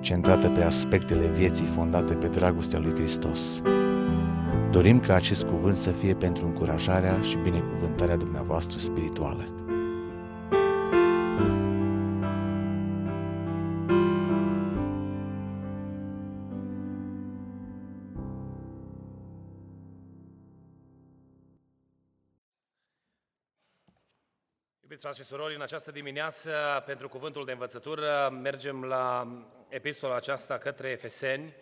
centrată pe aspectele vieții fondate pe dragostea lui Hristos. Dorim ca acest cuvânt să fie pentru încurajarea și binecuvântarea dumneavoastră spirituală. Iubiți frați și surori, în această dimineață, pentru cuvântul de învățătură, mergem la epistola aceasta către Efeseni,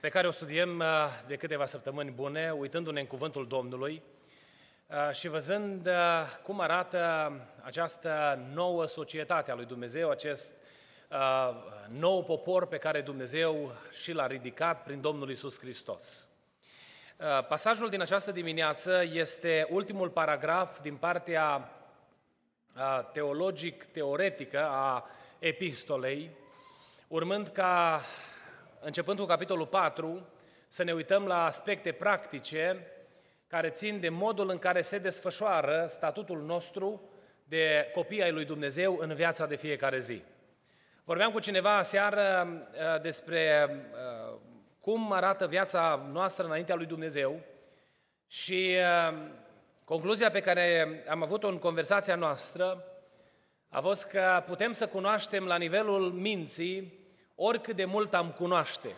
pe care o studiem de câteva săptămâni bune, uitându-ne în cuvântul Domnului și văzând cum arată această nouă societate a lui Dumnezeu, acest nou popor pe care Dumnezeu și l-a ridicat prin Domnul Isus Hristos. Uh, pasajul din această dimineață este ultimul paragraf din partea uh, teologic-teoretică a epistolei, urmând ca, începând cu capitolul 4, să ne uităm la aspecte practice care țin de modul în care se desfășoară statutul nostru de copii ai lui Dumnezeu în viața de fiecare zi. Vorbeam cu cineva aseară uh, despre cum arată viața noastră înaintea lui Dumnezeu și uh, concluzia pe care am avut-o în conversația noastră a fost că putem să cunoaștem la nivelul minții oricât de mult am cunoaște.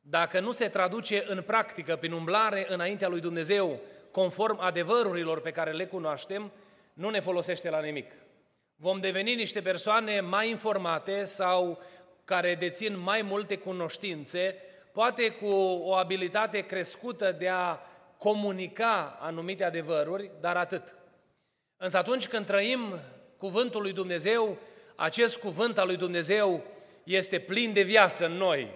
Dacă nu se traduce în practică, prin umblare înaintea lui Dumnezeu, conform adevărurilor pe care le cunoaștem, nu ne folosește la nimic. Vom deveni niște persoane mai informate sau care dețin mai multe cunoștințe, poate cu o abilitate crescută de a comunica anumite adevăruri, dar atât. Însă atunci când trăim cuvântul lui Dumnezeu, acest cuvânt al lui Dumnezeu este plin de viață în noi.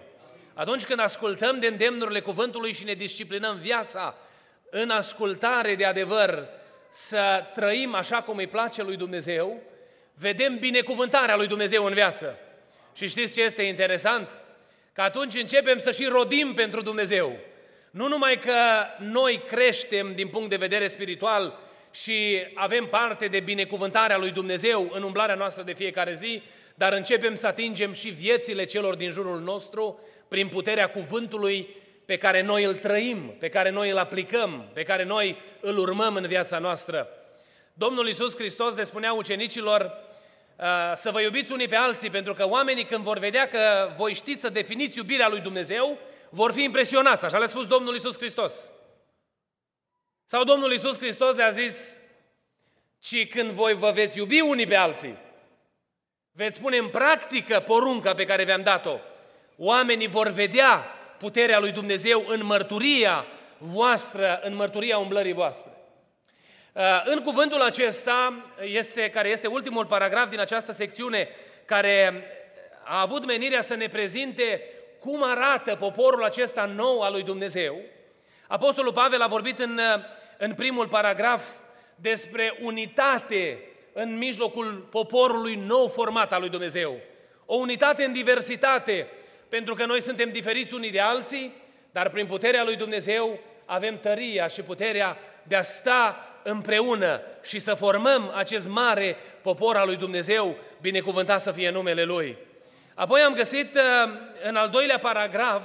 Atunci când ascultăm de îndemnurile cuvântului și ne disciplinăm viața în ascultare de adevăr, să trăim așa cum îi place lui Dumnezeu, vedem binecuvântarea lui Dumnezeu în viață. Și știți ce este interesant? că atunci începem să și rodim pentru Dumnezeu. Nu numai că noi creștem din punct de vedere spiritual și avem parte de binecuvântarea lui Dumnezeu în umblarea noastră de fiecare zi, dar începem să atingem și viețile celor din jurul nostru prin puterea cuvântului pe care noi îl trăim, pe care noi îl aplicăm, pe care noi îl urmăm în viața noastră. Domnul Iisus Hristos le spunea ucenicilor, Uh, să vă iubiți unii pe alții, pentru că oamenii când vor vedea că voi știți să definiți iubirea lui Dumnezeu, vor fi impresionați. Așa le-a spus Domnul Isus Hristos. Sau Domnul Isus Hristos le-a zis, ci când voi vă veți iubi unii pe alții, veți pune în practică porunca pe care vi-am dat-o, oamenii vor vedea puterea lui Dumnezeu în mărturia voastră, în mărturia umblării voastre. Uh, în cuvântul acesta, este, care este ultimul paragraf din această secțiune, care a avut menirea să ne prezinte cum arată poporul acesta nou al lui Dumnezeu, Apostolul Pavel a vorbit în, în primul paragraf despre unitate în mijlocul poporului nou format al lui Dumnezeu. O unitate în diversitate, pentru că noi suntem diferiți unii de alții, dar prin puterea lui Dumnezeu avem tăria și puterea de a sta împreună și să formăm acest mare popor al lui Dumnezeu, binecuvântat să fie numele Lui. Apoi am găsit uh, în al doilea paragraf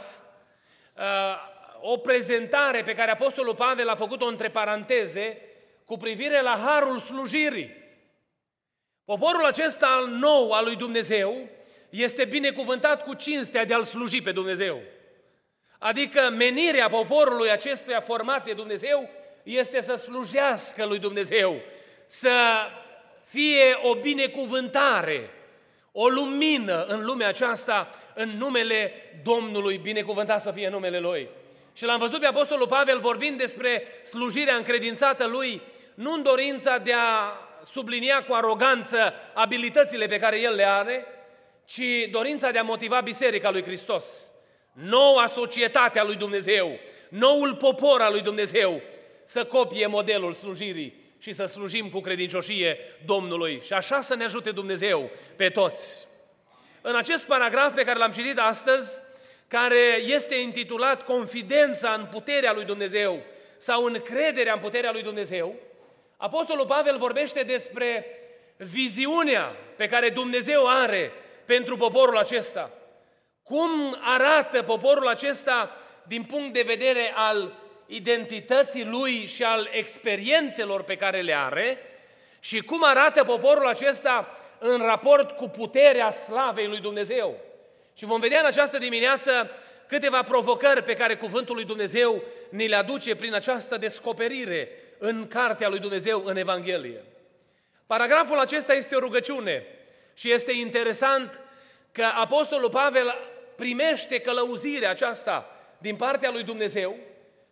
uh, o prezentare pe care Apostolul Pavel a făcut-o între paranteze cu privire la harul slujirii. Poporul acesta nou al lui Dumnezeu este binecuvântat cu cinstea de a-L sluji pe Dumnezeu. Adică menirea poporului acestuia format de Dumnezeu este să slujească lui Dumnezeu, să fie o binecuvântare, o lumină în lumea aceasta, în numele Domnului, binecuvântat să fie numele Lui. Și l-am văzut pe Apostolul Pavel vorbind despre slujirea încredințată lui, nu în dorința de a sublinia cu aroganță abilitățile pe care el le are, ci dorința de a motiva Biserica lui Hristos, noua societate a lui Dumnezeu, noul popor al lui Dumnezeu, să copie modelul slujirii și să slujim cu credincioșie Domnului. Și așa să ne ajute Dumnezeu pe toți. În acest paragraf pe care l-am citit astăzi, care este intitulat Confidența în puterea lui Dumnezeu sau încrederea în puterea lui Dumnezeu, Apostolul Pavel vorbește despre viziunea pe care Dumnezeu are pentru poporul acesta. Cum arată poporul acesta din punct de vedere al identității lui și al experiențelor pe care le are și cum arată poporul acesta în raport cu puterea slavei lui Dumnezeu. Și vom vedea în această dimineață câteva provocări pe care Cuvântul lui Dumnezeu ni le aduce prin această descoperire în Cartea lui Dumnezeu, în Evanghelie. Paragraful acesta este o rugăciune și este interesant că Apostolul Pavel primește călăuzirea aceasta din partea lui Dumnezeu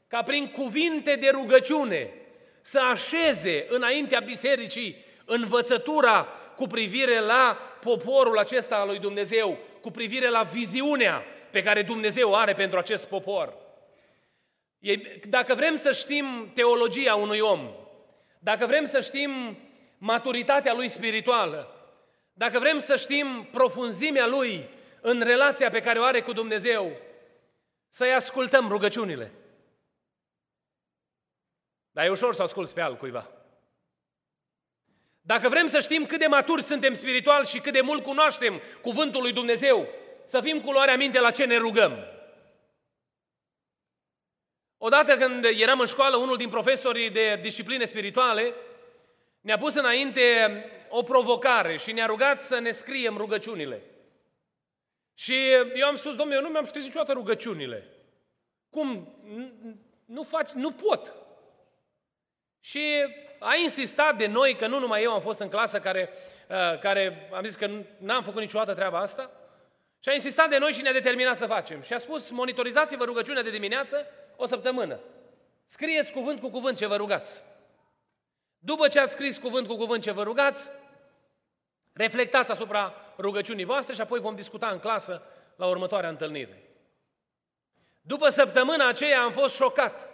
ca prin cuvinte de rugăciune să așeze înaintea bisericii învățătura cu privire la poporul acesta al lui Dumnezeu, cu privire la viziunea pe care Dumnezeu are pentru acest popor. Dacă vrem să știm teologia unui om, dacă vrem să știm maturitatea lui spirituală, dacă vrem să știm profunzimea lui în relația pe care o are cu Dumnezeu, să-i ascultăm rugăciunile. Dar e ușor să asculți pe altcuiva. Dacă vrem să știm cât de maturi suntem spiritual și cât de mult cunoaștem cuvântul lui Dumnezeu, să fim cu luarea minte la ce ne rugăm. Odată când eram în școală, unul din profesorii de discipline spirituale ne-a pus înainte o provocare și ne-a rugat să ne scriem rugăciunile. Și eu am spus, domnule, eu nu mi-am scris niciodată rugăciunile. Cum? Nu faci, nu pot. Și a insistat de noi, că nu numai eu am fost în clasă care, uh, care am zis că n-am făcut niciodată treaba asta, și a insistat de noi și ne-a determinat să facem. Și a spus, monitorizați-vă rugăciunea de dimineață o săptămână. Scrieți cuvânt cu cuvânt ce vă rugați. După ce ați scris cuvânt cu cuvânt ce vă rugați, reflectați asupra rugăciunii voastre și apoi vom discuta în clasă la următoarea întâlnire. După săptămâna aceea am fost șocat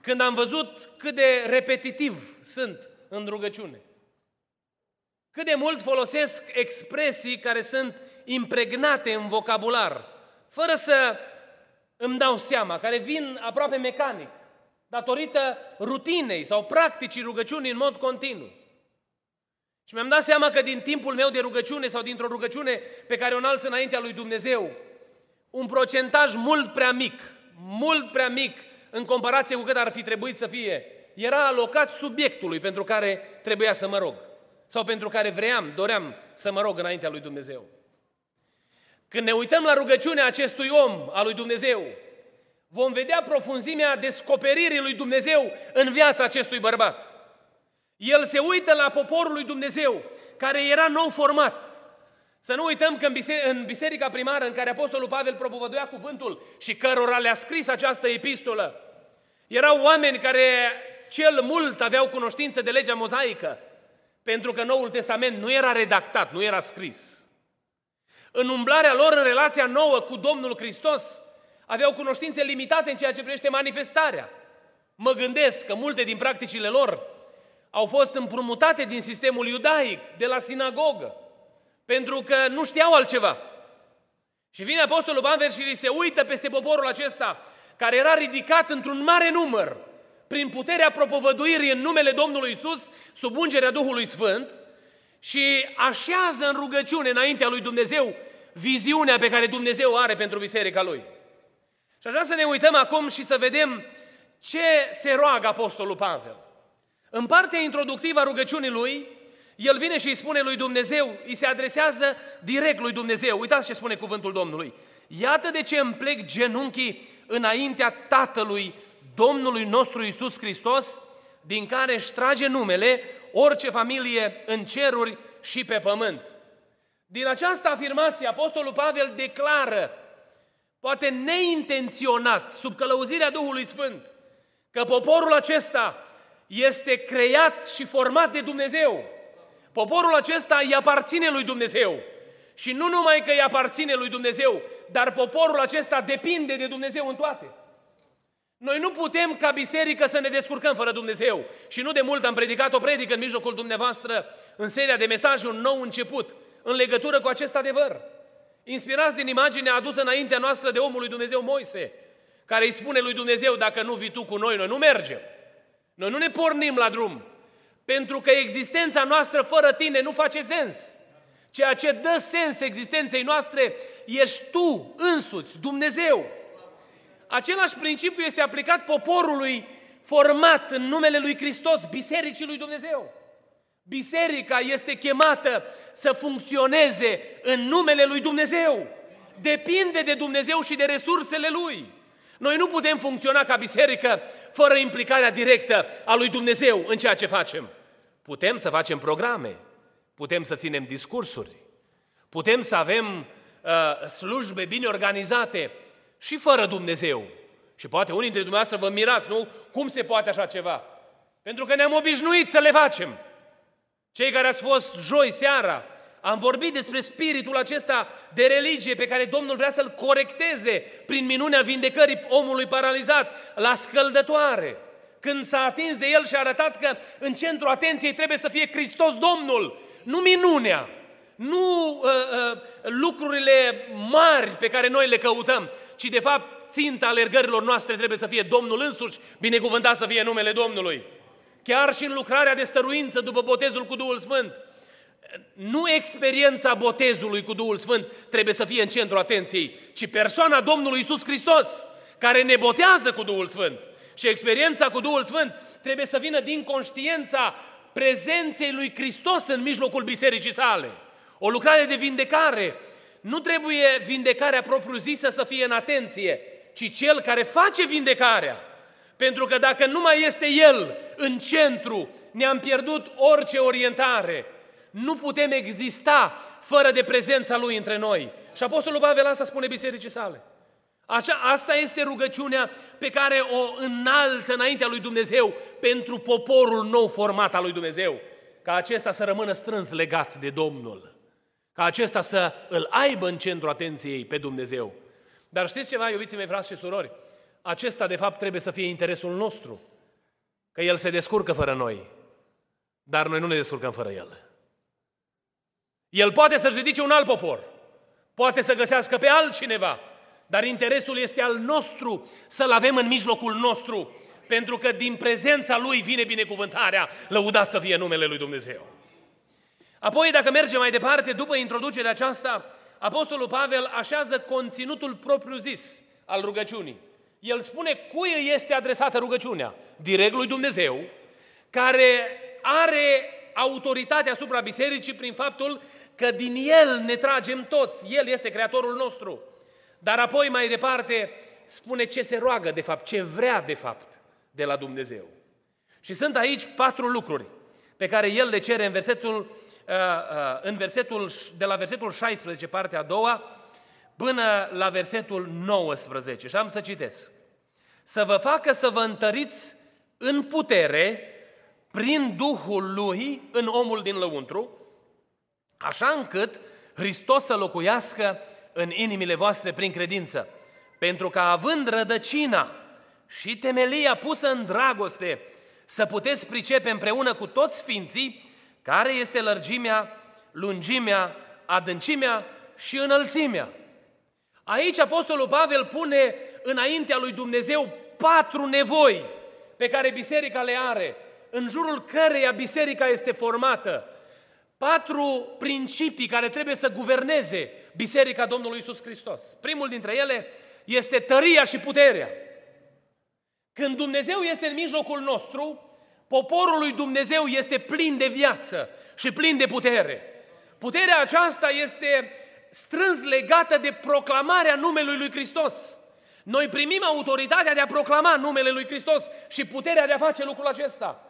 când am văzut cât de repetitiv sunt în rugăciune. Cât de mult folosesc expresii care sunt impregnate în vocabular, fără să îmi dau seama, care vin aproape mecanic, datorită rutinei sau practicii rugăciunii în mod continuu. Și mi-am dat seama că din timpul meu de rugăciune sau dintr-o rugăciune pe care o înalț înaintea lui Dumnezeu, un procentaj mult prea mic, mult prea mic în comparație cu cât ar fi trebuit să fie, era alocat subiectului pentru care trebuia să mă rog sau pentru care vreau, doream să mă rog înaintea lui Dumnezeu. Când ne uităm la rugăciunea acestui om, al lui Dumnezeu, vom vedea profunzimea descoperirii lui Dumnezeu în viața acestui bărbat. El se uită la poporul lui Dumnezeu, care era nou format. Să nu uităm că în biserica primară în care Apostolul Pavel propovăduia cuvântul și cărora le-a scris această epistolă, erau oameni care cel mult aveau cunoștință de legea mozaică, pentru că Noul Testament nu era redactat, nu era scris. În umblarea lor în relația nouă cu Domnul Hristos, aveau cunoștințe limitate în ceea ce privește manifestarea. Mă gândesc că multe din practicile lor au fost împrumutate din sistemul iudaic, de la sinagogă, pentru că nu știau altceva. Și vine Apostolul Pavel și li se uită peste poporul acesta, care era ridicat într-un mare număr, prin puterea propovăduirii în numele Domnului Isus, sub ungerea Duhului Sfânt, și așează în rugăciune înaintea lui Dumnezeu viziunea pe care Dumnezeu are pentru biserica lui. Și aș vrea să ne uităm acum și să vedem ce se roagă Apostolul Pavel. În partea introductivă a rugăciunii lui, el vine și îi spune lui Dumnezeu, îi se adresează direct lui Dumnezeu. Uitați ce spune cuvântul Domnului. Iată de ce îmi plec genunchii înaintea Tatălui Domnului nostru Isus Hristos, din care își trage numele orice familie în ceruri și pe pământ. Din această afirmație, Apostolul Pavel declară, poate neintenționat, sub călăuzirea Duhului Sfânt, că poporul acesta este creat și format de Dumnezeu. Poporul acesta îi aparține lui Dumnezeu Și nu numai că îi aparține lui Dumnezeu, dar poporul acesta depinde de Dumnezeu în toate. Noi nu putem ca biserică să ne descurcăm fără Dumnezeu. Și nu de mult am predicat o predică în mijlocul dumneavoastră în seria de mesaje Un nou început, în legătură cu acest adevăr. Inspirați din imaginea adusă înaintea noastră de omul lui Dumnezeu Moise, care îi spune lui Dumnezeu, dacă nu vii tu cu noi, noi nu mergem. Noi nu ne pornim la drum, pentru că existența noastră fără tine nu face sens. Ceea ce dă sens existenței noastre ești tu însuți, Dumnezeu. Același principiu este aplicat poporului format în numele lui Hristos, Bisericii lui Dumnezeu. Biserica este chemată să funcționeze în numele lui Dumnezeu. Depinde de Dumnezeu și de resursele lui. Noi nu putem funcționa ca biserică fără implicarea directă a lui Dumnezeu în ceea ce facem. Putem să facem programe, putem să ținem discursuri, putem să avem uh, slujbe bine organizate și fără Dumnezeu. Și poate unii dintre dumneavoastră vă mirați, nu? Cum se poate așa ceva? Pentru că ne-am obișnuit să le facem. Cei care ați fost joi seara, am vorbit despre spiritul acesta de religie pe care Domnul vrea să-l corecteze prin minunea vindecării omului paralizat la scăldătoare. Când s-a atins de el și a arătat că în centru atenției trebuie să fie Hristos Domnul, nu minunea, nu uh, uh, lucrurile mari pe care noi le căutăm, ci de fapt ținta alergărilor noastre trebuie să fie Domnul însuși, binecuvântat să fie numele Domnului. Chiar și în lucrarea de stăruință după botezul cu Duhul Sfânt, nu experiența botezului cu Duhul Sfânt trebuie să fie în centrul atenției, ci persoana Domnului Isus Hristos, care ne botează cu Duhul Sfânt. Și experiența cu Duhul Sfânt trebuie să vină din conștiința prezenței lui Hristos în mijlocul bisericii sale. O lucrare de vindecare nu trebuie vindecarea propriu-zisă să fie în atenție, ci cel care face vindecarea. Pentru că dacă nu mai este El în centru, ne-am pierdut orice orientare. Nu putem exista fără de prezența Lui între noi. Și Apostolul Pavel asta spune bisericii sale. Așa, asta este rugăciunea pe care o înalță înaintea lui Dumnezeu pentru poporul nou format al lui Dumnezeu. Ca acesta să rămână strâns legat de Domnul. Ca acesta să îl aibă în centru atenției pe Dumnezeu. Dar știți ceva, iubiții mei, frați și surori? Acesta, de fapt, trebuie să fie interesul nostru. Că El se descurcă fără noi. Dar noi nu ne descurcăm fără El. El poate să-și ridice un alt popor. Poate să găsească pe altcineva. Dar interesul este al nostru să-L avem în mijlocul nostru. Pentru că din prezența Lui vine binecuvântarea. Lăudat să fie numele Lui Dumnezeu. Apoi, dacă mergem mai departe, după introducerea aceasta, Apostolul Pavel așează conținutul propriu-zis al rugăciunii. El spune cui îi este adresată rugăciunea. Direct lui Dumnezeu, care are autoritate asupra bisericii prin faptul că din El ne tragem toți. El este Creatorul nostru. Dar apoi mai departe spune ce se roagă de fapt, ce vrea de fapt de la Dumnezeu. Și sunt aici patru lucruri pe care El le cere în versetul, uh, uh, în versetul, de la versetul 16, partea a doua, până la versetul 19. Și am să citesc. Să vă facă să vă întăriți în putere prin Duhul Lui în omul din lăuntru, așa încât Hristos să locuiască în inimile voastre prin credință, pentru că având rădăcina și temelia pusă în dragoste, să puteți pricepe împreună cu toți sfinții care este lărgimea, lungimea, adâncimea și înălțimea. Aici Apostolul Pavel pune înaintea lui Dumnezeu patru nevoi pe care biserica le are, în jurul căreia biserica este formată patru principii care trebuie să guverneze Biserica Domnului Isus Hristos. Primul dintre ele este tăria și puterea. Când Dumnezeu este în mijlocul nostru, poporul lui Dumnezeu este plin de viață și plin de putere. Puterea aceasta este strâns legată de proclamarea numelui lui Hristos. Noi primim autoritatea de a proclama numele lui Hristos și puterea de a face lucrul acesta.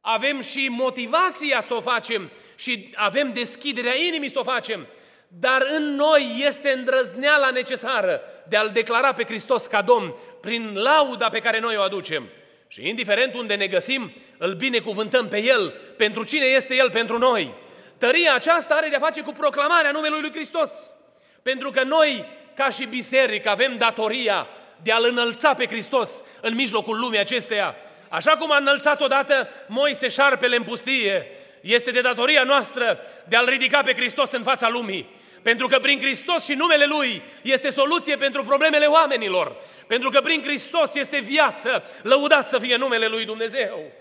Avem și motivația să o facem și avem deschiderea inimii să o facem, dar în noi este îndrăzneala necesară de a-L declara pe Hristos ca Domn prin lauda pe care noi o aducem. Și indiferent unde ne găsim, îl binecuvântăm pe El, pentru cine este El pentru noi. Tăria aceasta are de-a face cu proclamarea numelui lui Hristos. Pentru că noi, ca și biserică, avem datoria de a-L înălța pe Hristos în mijlocul lumii acesteia. Așa cum a înălțat odată Moise șarpele în pustie, este de datoria noastră de a-L ridica pe Hristos în fața lumii. Pentru că prin Hristos și numele Lui este soluție pentru problemele oamenilor. Pentru că prin Hristos este viață, lăudat să fie numele Lui Dumnezeu.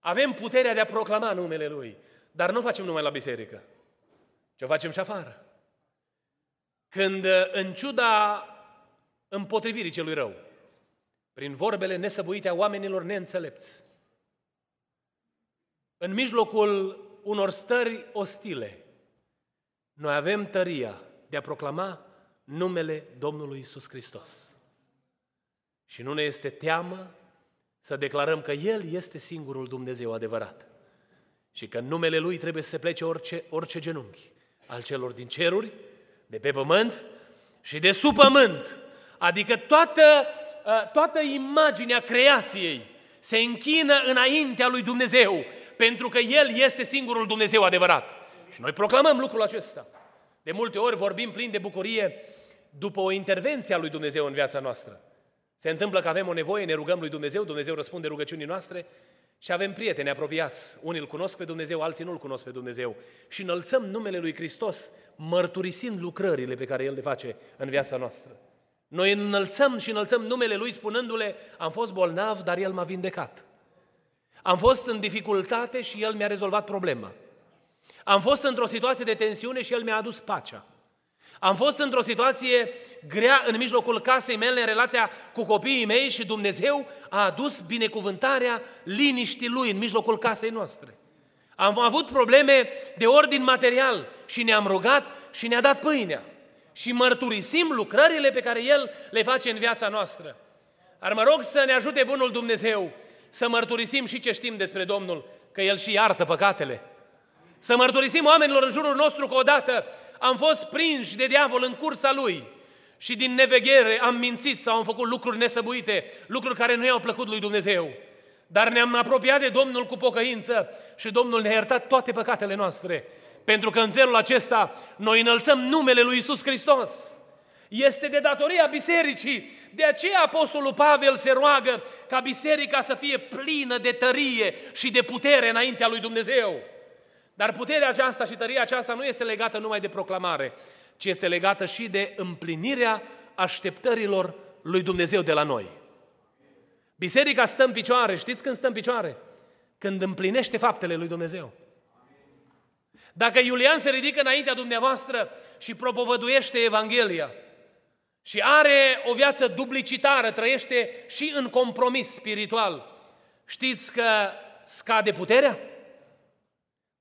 Avem puterea de a proclama numele Lui, dar nu facem numai la biserică, ce facem și afară. Când, în ciuda împotrivirii celui rău, prin vorbele nesăbuite a oamenilor neînțelepți, în mijlocul unor stări ostile, noi avem tăria de a proclama numele Domnului Isus Hristos. Și nu ne este teamă să declarăm că El este singurul Dumnezeu adevărat și că în numele Lui trebuie să se plece orice, orice genunchi al celor din ceruri, de pe pământ și de sub pământ. Adică toată, ă, toată imaginea creației se închină înaintea lui Dumnezeu, pentru că El este singurul Dumnezeu adevărat. Și noi proclamăm lucrul acesta. De multe ori vorbim plin de bucurie după o intervenție a lui Dumnezeu în viața noastră. Se întâmplă că avem o nevoie, ne rugăm lui Dumnezeu, Dumnezeu răspunde rugăciunii noastre și avem prieteni apropiați. Unii îl cunosc pe Dumnezeu, alții nu îl cunosc pe Dumnezeu. Și înălțăm numele lui Hristos, mărturisind lucrările pe care El le face în viața noastră. Noi înălțăm și înălțăm numele Lui spunându-le, am fost bolnav, dar El m-a vindecat. Am fost în dificultate și El mi-a rezolvat problema. Am fost într-o situație de tensiune și El mi-a adus pacea. Am fost într-o situație grea în mijlocul casei mele, în relația cu copiii mei și Dumnezeu a adus binecuvântarea liniștii Lui în mijlocul casei noastre. Am avut probleme de ordin material și ne-am rugat și ne-a dat pâinea. Și mărturisim lucrările pe care El le face în viața noastră. Ar mă rog să ne ajute Bunul Dumnezeu să mărturisim și ce știm despre Domnul, că El și iartă păcatele. Să mărturisim oamenilor în jurul nostru că odată am fost prinși de diavol în cursa lui și din neveghere am mințit sau am făcut lucruri nesăbuite, lucruri care nu i-au plăcut lui Dumnezeu. Dar ne-am apropiat de Domnul cu pocăință și Domnul ne-a iertat toate păcatele noastre. Pentru că în felul acesta noi înălțăm numele lui Isus Hristos. Este de datoria bisericii. De aceea Apostolul Pavel se roagă ca biserica să fie plină de tărie și de putere înaintea lui Dumnezeu. Dar puterea aceasta și tăria aceasta nu este legată numai de proclamare, ci este legată și de împlinirea așteptărilor lui Dumnezeu de la noi. Biserica stă în picioare, știți când stă în picioare? Când împlinește faptele lui Dumnezeu. Dacă Iulian se ridică înaintea dumneavoastră și propovăduiește Evanghelia și are o viață duplicitară, trăiește și în compromis spiritual, știți că scade puterea?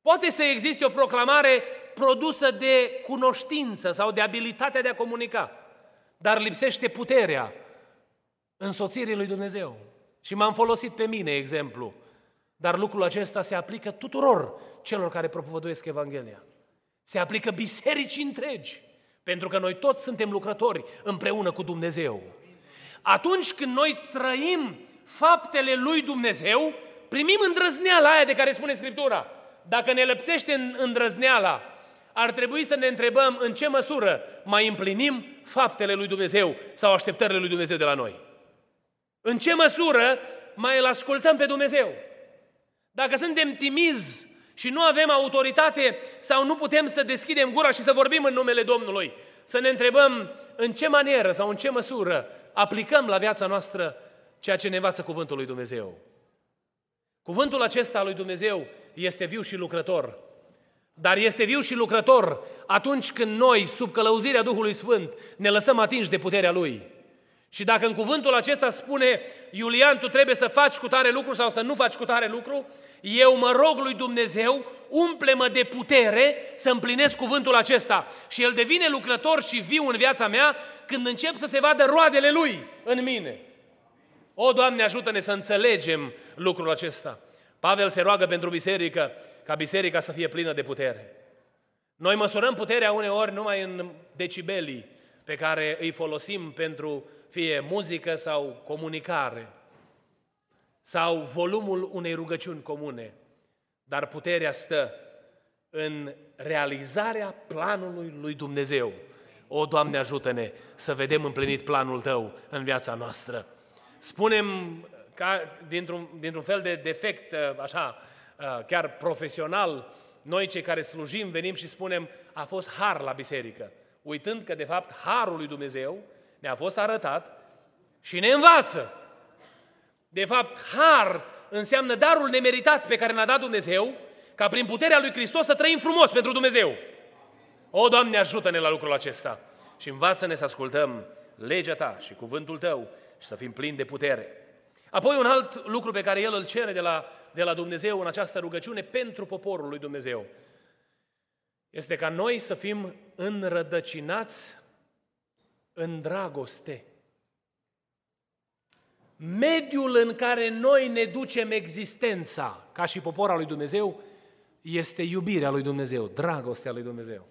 Poate să existe o proclamare produsă de cunoștință sau de abilitatea de a comunica, dar lipsește puterea însoțirii lui Dumnezeu. Și m-am folosit pe mine exemplu, dar lucrul acesta se aplică tuturor celor care propovăduiesc Evanghelia. Se aplică bisericii întregi, pentru că noi toți suntem lucrători împreună cu Dumnezeu. Atunci când noi trăim faptele lui Dumnezeu, primim îndrăzneala aia de care spune Scriptura. Dacă ne lăpsește îndrăzneala, ar trebui să ne întrebăm în ce măsură mai împlinim faptele lui Dumnezeu sau așteptările lui Dumnezeu de la noi. În ce măsură mai îl ascultăm pe Dumnezeu. Dacă suntem timizi și nu avem autoritate sau nu putem să deschidem gura și să vorbim în numele Domnului, să ne întrebăm în ce manieră sau în ce măsură aplicăm la viața noastră ceea ce ne învață Cuvântul lui Dumnezeu. Cuvântul acesta al lui Dumnezeu este viu și lucrător. Dar este viu și lucrător atunci când noi, sub călăuzirea Duhului Sfânt, ne lăsăm atinși de puterea Lui. Și dacă în cuvântul acesta spune, Iulian, tu trebuie să faci cu tare lucru sau să nu faci cu tare lucru, eu mă rog lui Dumnezeu, umple-mă de putere să împlinesc cuvântul acesta. Și el devine lucrător și viu în viața mea când încep să se vadă roadele lui în mine. O, Doamne, ajută-ne să înțelegem lucrul acesta. Pavel se roagă pentru biserică, ca biserica să fie plină de putere. Noi măsurăm puterea uneori numai în decibelii pe care îi folosim pentru fie muzică sau comunicare sau volumul unei rugăciuni comune. Dar puterea stă în realizarea planului lui Dumnezeu. O, Doamne, ajută-ne să vedem împlinit planul Tău în viața noastră. Spunem ca dintr-un, dintr-un fel de defect, așa, chiar profesional, noi cei care slujim venim și spunem a fost har la biserică, uitând că de fapt harul lui Dumnezeu ne-a fost arătat și ne învață. De fapt, har înseamnă darul nemeritat pe care ne-a dat Dumnezeu, ca prin puterea lui Hristos să trăim frumos pentru Dumnezeu. O, Doamne, ajută-ne la lucrul acesta și învață-ne să ascultăm legea Ta și cuvântul Tău și să fim plini de putere. Apoi un alt lucru pe care El îl cere de la, de la Dumnezeu în această rugăciune pentru poporul lui Dumnezeu este ca noi să fim înrădăcinați în dragoste. Mediul în care noi ne ducem existența ca și popor al lui Dumnezeu este iubirea lui Dumnezeu, dragostea lui Dumnezeu.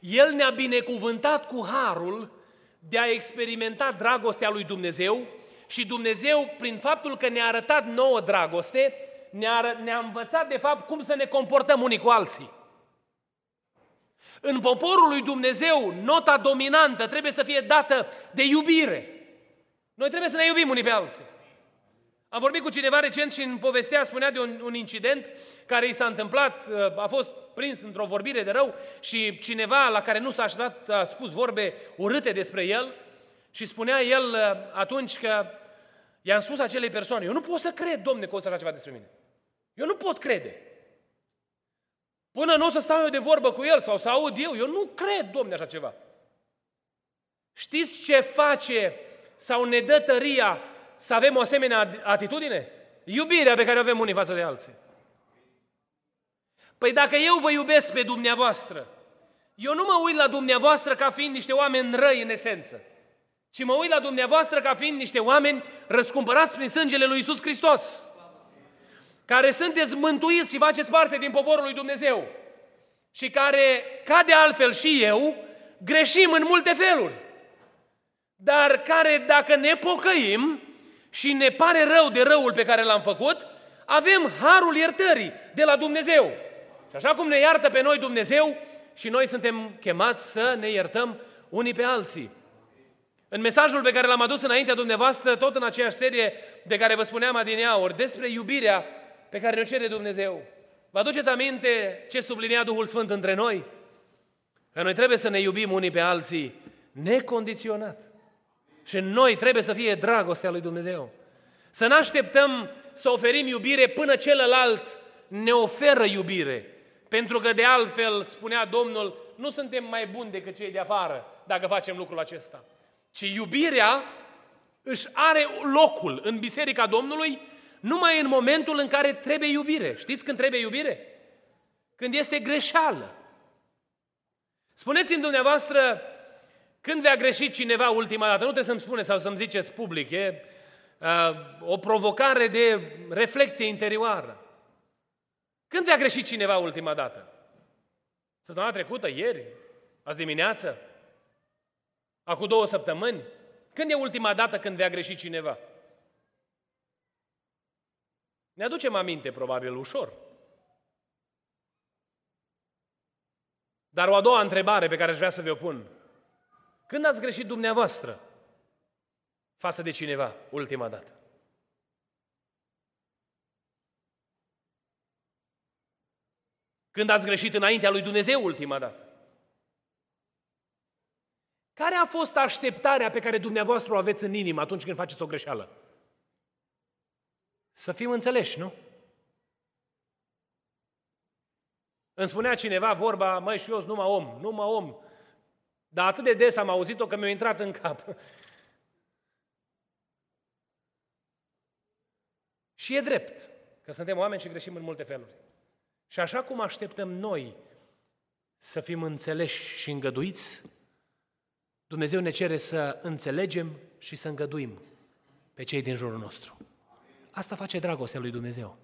El ne-a binecuvântat cu harul de a experimenta dragostea lui Dumnezeu și Dumnezeu, prin faptul că ne-a arătat nouă dragoste, ne-a, ne-a învățat de fapt cum să ne comportăm unii cu alții. În poporul lui Dumnezeu, nota dominantă trebuie să fie dată de iubire. Noi trebuie să ne iubim unii pe alții. Am vorbit cu cineva recent și în povestea spunea de un, un incident care i s-a întâmplat, uh, a fost prins într-o vorbire de rău și cineva la care nu s-a așteptat a spus vorbe urâte despre el și spunea el uh, atunci că i-am spus acelei persoane, eu nu pot să cred, domne, că o să așa ceva despre mine. Eu nu pot crede. Până nu o să stau eu de vorbă cu el sau să aud eu, eu nu cred, domne, așa ceva. Știți ce face sau ne dă tăria să avem o asemenea atitudine? Iubirea pe care o avem unii față de alții. Păi dacă eu vă iubesc pe dumneavoastră, eu nu mă uit la dumneavoastră ca fiind niște oameni răi în esență, ci mă uit la dumneavoastră ca fiind niște oameni răscumpărați prin sângele lui Isus Hristos, care sunteți mântuiți și faceți parte din poporul lui Dumnezeu și care, ca de altfel și eu, greșim în multe feluri, dar care, dacă ne pocăim, și ne pare rău de răul pe care l-am făcut, avem harul iertării de la Dumnezeu. Și așa cum ne iartă pe noi Dumnezeu, și noi suntem chemați să ne iertăm unii pe alții. În mesajul pe care l-am adus înaintea dumneavoastră, tot în aceeași serie de care vă spuneam adineauri, despre iubirea pe care ne cere Dumnezeu. Vă aduceți aminte ce sublinea Duhul Sfânt între noi? Că noi trebuie să ne iubim unii pe alții necondiționat. Și în noi trebuie să fie dragostea lui Dumnezeu. Să nu așteptăm să oferim iubire până celălalt ne oferă iubire. Pentru că de altfel, spunea Domnul, nu suntem mai buni decât cei de afară dacă facem lucrul acesta. Ci iubirea își are locul în Biserica Domnului numai în momentul în care trebuie iubire. Știți când trebuie iubire? Când este greșeală. Spuneți-mi dumneavoastră, când vei greși cineva ultima dată, nu trebuie să-mi spune sau să-mi ziceți public, e uh, o provocare de reflexie interioară. Când vei greșit cineva ultima dată? Săptămâna trecută, ieri, azi dimineață, acum două săptămâni? Când e ultima dată când vei greși cineva? Ne aducem aminte, probabil, ușor. Dar o a doua întrebare pe care aș vrea să vă pun. Când ați greșit dumneavoastră față de cineva ultima dată? Când ați greșit înaintea lui Dumnezeu ultima dată? Care a fost așteptarea pe care dumneavoastră o aveți în inimă atunci când faceți o greșeală? Să fim înțeleși, nu? Îmi spunea cineva vorba, măi, și eu sunt numai om, numai om. Dar atât de des am auzit-o că mi-a intrat în cap. și e drept că suntem oameni și greșim în multe feluri. Și așa cum așteptăm noi să fim înțeleși și îngăduiți, Dumnezeu ne cere să înțelegem și să îngăduim pe cei din jurul nostru. Asta face dragostea lui Dumnezeu.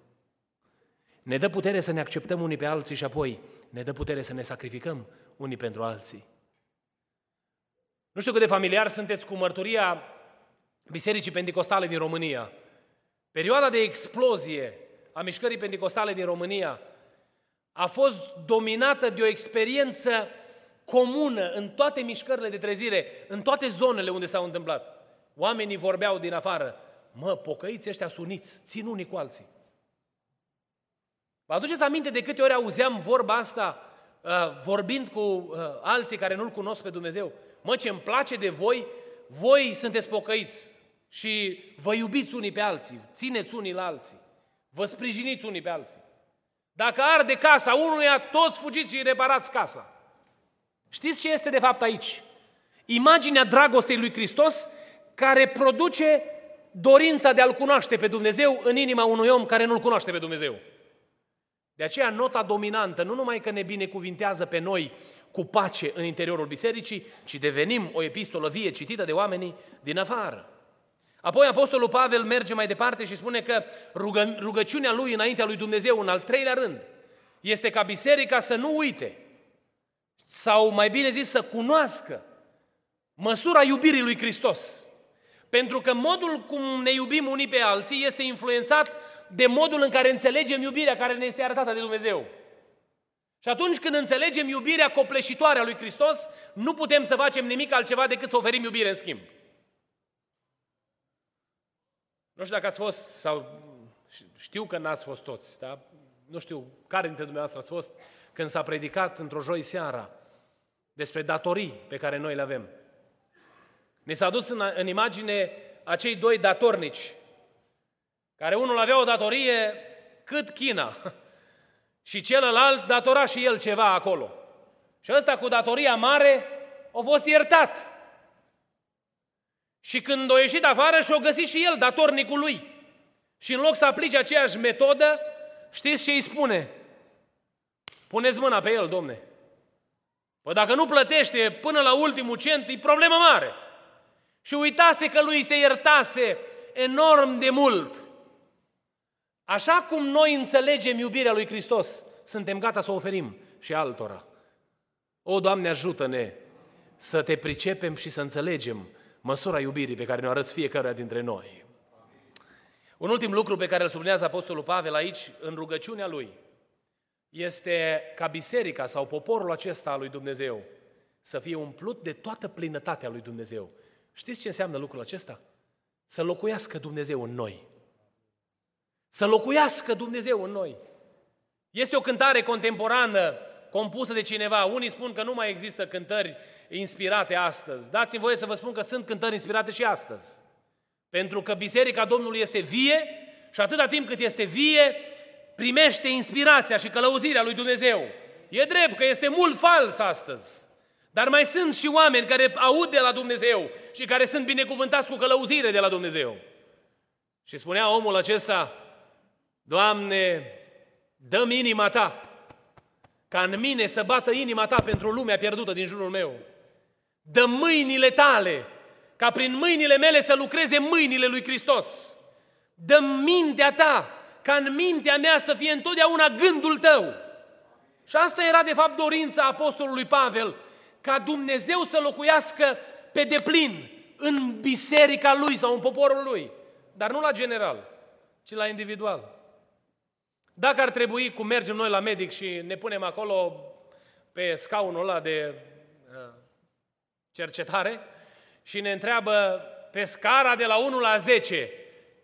Ne dă putere să ne acceptăm unii pe alții și apoi ne dă putere să ne sacrificăm unii pentru alții. Nu știu cât de familiar sunteți cu mărturia Bisericii Pentecostale din România. Perioada de explozie a mișcării pentecostale din România a fost dominată de o experiență comună în toate mișcările de trezire, în toate zonele unde s-au întâmplat. Oamenii vorbeau din afară, mă, pocăiți ăștia suniți, țin unii cu alții. Vă aduceți aminte de câte ori auzeam vorba asta uh, vorbind cu uh, alții care nu-L cunosc pe Dumnezeu? Mă, ce îmi place de voi, voi sunteți pocăiți și vă iubiți unii pe alții, țineți unii la alții, vă sprijiniți unii pe alții. Dacă arde casa unuia, toți fugiți și reparați casa. Știți ce este de fapt aici? Imaginea dragostei lui Hristos care produce dorința de a-L cunoaște pe Dumnezeu în inima unui om care nu-L cunoaște pe Dumnezeu. De aceea nota dominantă nu numai că ne binecuvintează pe noi cu pace în interiorul bisericii, ci devenim o epistolă vie citită de oamenii din afară. Apoi Apostolul Pavel merge mai departe și spune că rugă, rugăciunea lui înaintea lui Dumnezeu, în al treilea rând, este ca biserica să nu uite, sau mai bine zis să cunoască măsura iubirii lui Hristos. Pentru că modul cum ne iubim unii pe alții este influențat de modul în care înțelegem iubirea care ne este arătată de Dumnezeu. Și atunci când înțelegem iubirea copleșitoare a lui Hristos, nu putem să facem nimic altceva decât să oferim iubire în schimb. Nu știu dacă ați fost, sau știu că n-ați fost toți, da? nu știu care dintre dumneavoastră ați fost, când s-a predicat într-o joi seara despre datorii pe care noi le avem. Ne s-a dus în, în imagine acei doi datornici, care unul avea o datorie cât China și celălalt datora și el ceva acolo. Și ăsta cu datoria mare a fost iertat. Și când a ieșit afară și-o găsit și el datornicul lui. Și în loc să aplice aceeași metodă, știți ce îi spune? Puneți mâna pe el, domne. Păi dacă nu plătește până la ultimul cent, e problemă mare. Și uitase că lui se iertase enorm de mult. Așa cum noi înțelegem iubirea lui Hristos, suntem gata să o oferim și altora. O, Doamne, ajută-ne să te pricepem și să înțelegem măsura iubirii pe care ne arăți fiecare dintre noi. Un ultim lucru pe care îl sublinează Apostolul Pavel aici, în rugăciunea lui, este ca biserica sau poporul acesta al lui Dumnezeu să fie umplut de toată plinătatea lui Dumnezeu. Știți ce înseamnă lucrul acesta? Să locuiască Dumnezeu în noi. Să locuiască Dumnezeu în noi. Este o cântare contemporană compusă de cineva. Unii spun că nu mai există cântări inspirate astăzi. Dați-mi voie să vă spun că sunt cântări inspirate și astăzi. Pentru că Biserica Domnului este vie și atâta timp cât este vie, primește inspirația și călăuzirea lui Dumnezeu. E drept că este mult fals astăzi. Dar mai sunt și oameni care aud de la Dumnezeu și care sunt binecuvântați cu călăuzire de la Dumnezeu. Și spunea omul acesta, Doamne, dă-mi inima Ta, ca în mine să bată inima Ta pentru lumea pierdută din jurul meu. Dă mâinile Tale, ca prin mâinile mele să lucreze mâinile lui Hristos. Dă mintea Ta, ca în mintea mea să fie întotdeauna gândul Tău. Și asta era de fapt dorința apostolului Pavel, ca Dumnezeu să locuiască pe deplin în biserica lui sau în poporul lui, dar nu la general, ci la individual. Dacă ar trebui, cum mergem noi la medic și ne punem acolo pe scaunul ăla de uh, cercetare și ne întreabă pe scara de la 1 la 10,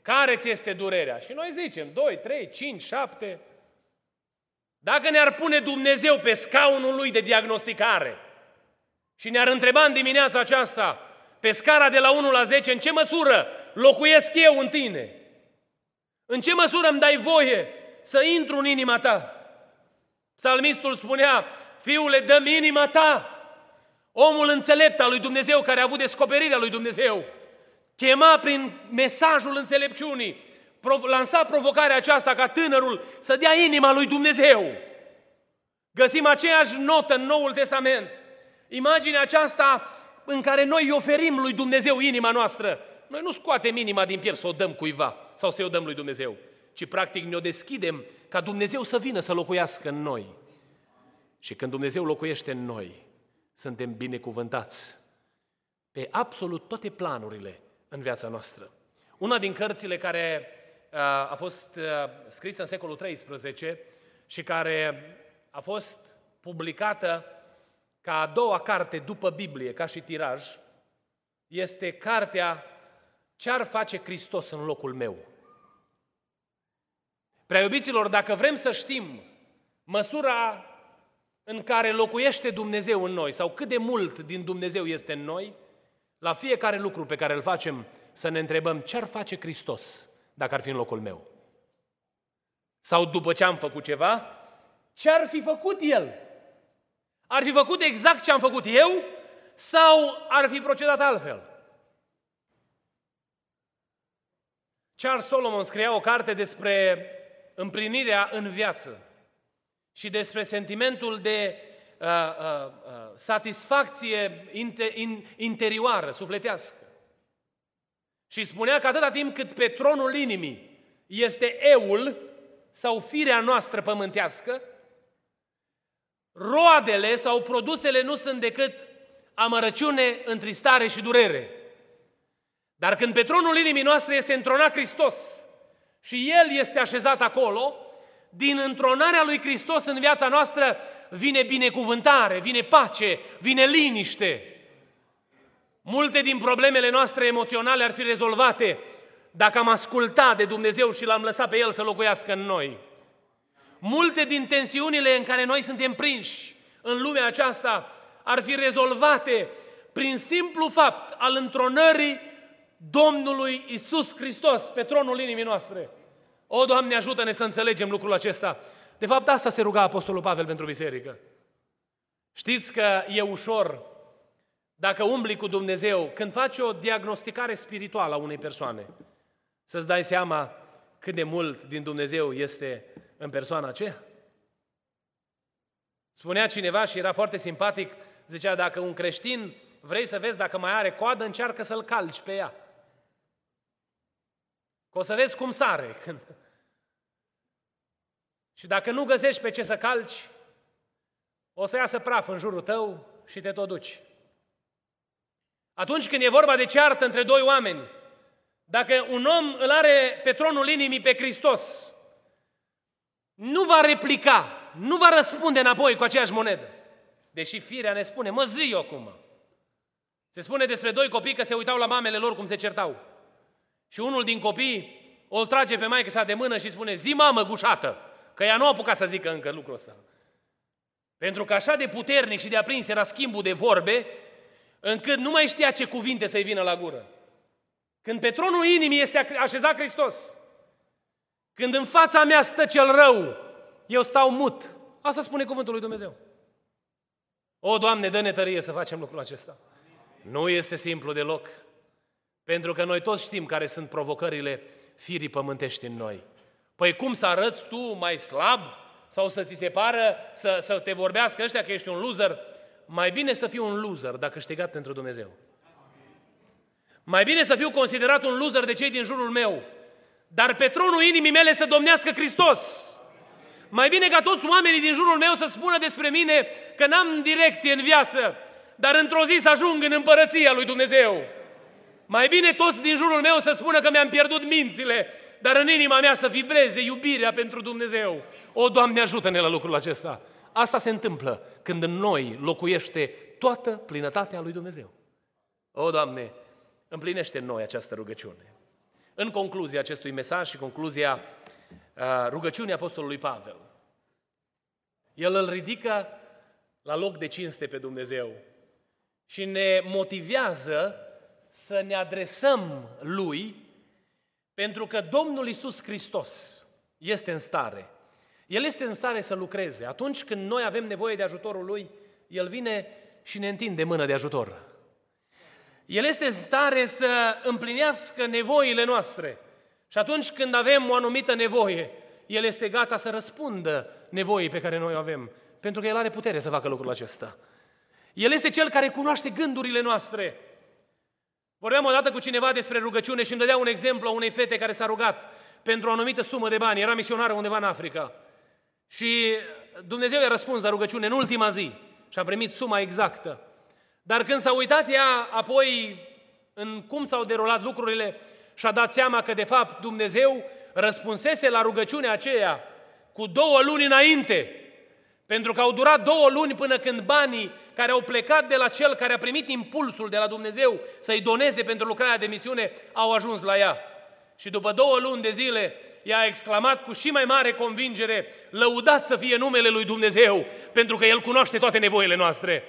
care ți este durerea? Și noi zicem 2, 3, 5, 7. Dacă ne-ar pune Dumnezeu pe scaunul lui de diagnosticare și ne-ar întreba în dimineața aceasta, pe scara de la 1 la 10, în ce măsură locuiesc eu în tine? În ce măsură îmi dai voie să intru în inima ta? Psalmistul spunea, fiule, dă inima ta. Omul înțelept al lui Dumnezeu, care a avut descoperirea lui Dumnezeu, chema prin mesajul înțelepciunii, lansa provocarea aceasta ca tânărul să dea inima lui Dumnezeu. Găsim aceeași notă în Noul Testament. Imaginea aceasta în care noi îi oferim lui Dumnezeu inima noastră. Noi nu scoatem inima din piept să o dăm cuiva sau să o dăm lui Dumnezeu, ci practic ne-o deschidem ca Dumnezeu să vină să locuiască în noi. Și când Dumnezeu locuiește în noi, suntem binecuvântați pe absolut toate planurile în viața noastră. Una din cărțile care a fost scrisă în secolul XIII și care a fost publicată ca a doua carte după Biblie, ca și tiraj, este cartea Ce ar face Hristos în locul meu? Prea iubiților, dacă vrem să știm măsura în care locuiește Dumnezeu în noi sau cât de mult din Dumnezeu este în noi, la fiecare lucru pe care îl facem să ne întrebăm ce ar face Hristos dacă ar fi în locul meu. Sau după ce am făcut ceva, ce ar fi făcut El? Ar fi făcut exact ce am făcut eu sau ar fi procedat altfel? Charles Solomon scria o carte despre împlinirea în viață și despre sentimentul de uh, uh, uh, satisfacție inter, in, interioară, sufletească. Și spunea că atâta timp cât pe tronul inimii este eul sau firea noastră pământească, roadele sau produsele nu sunt decât amărăciune, întristare și durere. Dar când pe tronul inimii noastre este întronat Hristos și El este așezat acolo, din întronarea lui Hristos în viața noastră vine binecuvântare, vine pace, vine liniște. Multe din problemele noastre emoționale ar fi rezolvate dacă am ascultat de Dumnezeu și l-am lăsat pe El să locuiască în noi. Multe din tensiunile în care noi suntem prinși în lumea aceasta ar fi rezolvate prin simplu fapt al întronării Domnului Isus Hristos pe tronul inimii noastre. O, Doamne, ajută-ne să înțelegem lucrul acesta. De fapt, asta se ruga Apostolul Pavel pentru biserică. Știți că e ușor dacă umbli cu Dumnezeu, când faci o diagnosticare spirituală a unei persoane, să-ți dai seama cât de mult din Dumnezeu este în persoana aceea? Spunea cineva și era foarte simpatic, zicea, dacă un creștin vrei să vezi dacă mai are coadă, încearcă să-l calci pe ea. Că o să vezi cum sare. și dacă nu găsești pe ce să calci, o să iasă praf în jurul tău și te tot duci. Atunci când e vorba de ceartă între doi oameni, dacă un om îl are pe tronul inimii pe Hristos, nu va replica, nu va răspunde înapoi cu aceeași monedă. Deși firea ne spune, mă zi eu acum. Se spune despre doi copii că se uitau la mamele lor cum se certau. Și unul din copii o trage pe maică sa de mână și spune, zi mamă gușată, că ea nu a apucat să zică încă lucrul ăsta. Pentru că așa de puternic și de aprins era schimbul de vorbe, încât nu mai știa ce cuvinte să-i vină la gură. Când pe tronul inimii este așezat Hristos, când în fața mea stă cel rău, eu stau mut. Asta spune cuvântul lui Dumnezeu. O, Doamne, dă-ne tărie să facem lucrul acesta. Nu este simplu deloc, pentru că noi toți știm care sunt provocările firii pământești în noi. Păi cum să arăți tu mai slab? Sau să ți se pară, să, să te vorbească ăștia că ești un loser? Mai bine să fii un loser dacă câștigat pentru Dumnezeu. Mai bine să fiu considerat un loser de cei din jurul meu, dar pe tronul inimii mele să domnească Hristos. Mai bine ca toți oamenii din jurul meu să spună despre mine că n-am direcție în viață, dar într-o zi să ajung în împărăția lui Dumnezeu. Mai bine toți din jurul meu să spună că mi-am pierdut mințile, dar în inima mea să vibreze iubirea pentru Dumnezeu. O, Doamne, ajută-ne la lucrul acesta. Asta se întâmplă când în noi locuiește toată plinătatea lui Dumnezeu. O, Doamne, împlinește în noi această rugăciune. În concluzia acestui mesaj și concluzia rugăciunii Apostolului Pavel, el îl ridică la loc de cinste pe Dumnezeu și ne motivează să ne adresăm Lui pentru că Domnul Isus Hristos este în stare. El este în stare să lucreze. Atunci când noi avem nevoie de ajutorul Lui, El vine și ne întinde mână de ajutor. El este în stare să împlinească nevoile noastre. Și atunci când avem o anumită nevoie, El este gata să răspundă nevoii pe care noi o avem. Pentru că El are putere să facă lucrul acesta. El este Cel care cunoaște gândurile noastre. Vorbeam odată cu cineva despre rugăciune și îmi dădea un exemplu a unei fete care s-a rugat pentru o anumită sumă de bani. Era misionară undeva în Africa. Și Dumnezeu i-a răspuns la rugăciune în ultima zi și a primit suma exactă. Dar când s-a uitat ea apoi în cum s-au derulat lucrurile și-a dat seama că de fapt Dumnezeu răspunsese la rugăciunea aceea cu două luni înainte. Pentru că au durat două luni până când banii care au plecat de la cel care a primit impulsul de la Dumnezeu să-i doneze pentru lucrarea de misiune au ajuns la ea. Și după două luni de zile, ea a exclamat cu și mai mare convingere, lăudat să fie numele lui Dumnezeu, pentru că El cunoaște toate nevoile noastre.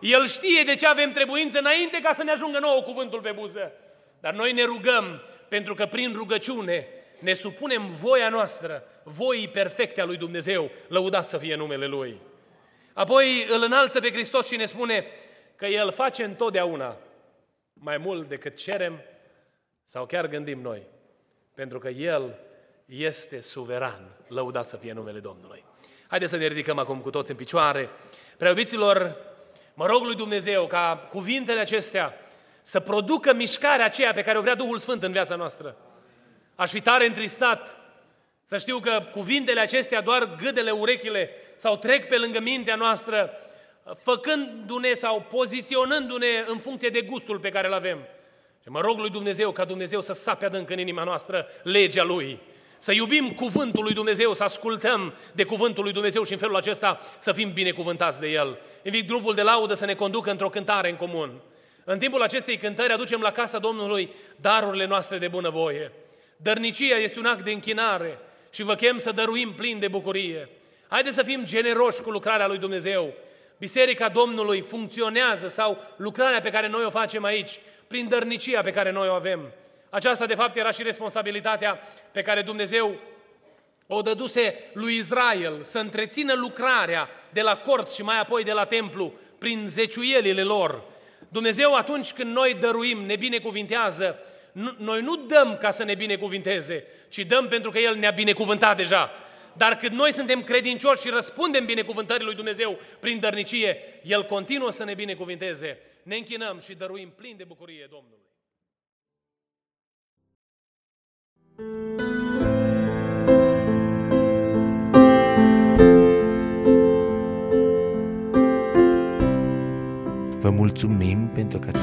El știe de ce avem trebuință înainte ca să ne ajungă nouă cuvântul pe buză. Dar noi ne rugăm pentru că prin rugăciune ne supunem voia noastră, voii perfecte a lui Dumnezeu, lăudat să fie numele Lui. Apoi îl înalță pe Hristos și ne spune că El face întotdeauna mai mult decât cerem sau chiar gândim noi, pentru că El este suveran, lăudat să fie numele Domnului. Haideți să ne ridicăm acum cu toți în picioare. Preobiților, mă rog lui Dumnezeu ca cuvintele acestea să producă mișcarea aceea pe care o vrea Duhul Sfânt în viața noastră. Aș fi tare întristat să știu că cuvintele acestea doar gâdele urechile sau trec pe lângă mintea noastră, făcându-ne sau poziționându-ne în funcție de gustul pe care îl avem. Și mă rog lui Dumnezeu ca Dumnezeu să sape adânc în inima noastră legea Lui, să iubim cuvântul lui Dumnezeu, să ascultăm de cuvântul lui Dumnezeu și în felul acesta să fim binecuvântați de El. Invit grupul de laudă să ne conducă într-o cântare în comun. În timpul acestei cântări aducem la casa Domnului darurile noastre de bunăvoie. Dărnicia este un act de închinare și vă chem să dăruim plin de bucurie. Haideți să fim generoși cu lucrarea lui Dumnezeu. Biserica Domnului funcționează sau lucrarea pe care noi o facem aici, prin dărnicia pe care noi o avem. Aceasta, de fapt, era și responsabilitatea pe care Dumnezeu o dăduse lui Israel să întrețină lucrarea de la cort și mai apoi de la templu prin zeciuielile lor. Dumnezeu atunci când noi dăruim, ne binecuvintează, noi nu dăm ca să ne binecuvinteze, ci dăm pentru că El ne-a binecuvântat deja. Dar când noi suntem credincioși și răspundem binecuvântării lui Dumnezeu prin dărnicie, El continuă să ne binecuvinteze. Ne închinăm și dăruim plin de bucurie Domnului. Vă mulțumim pentru că ați